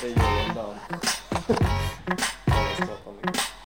被有人到。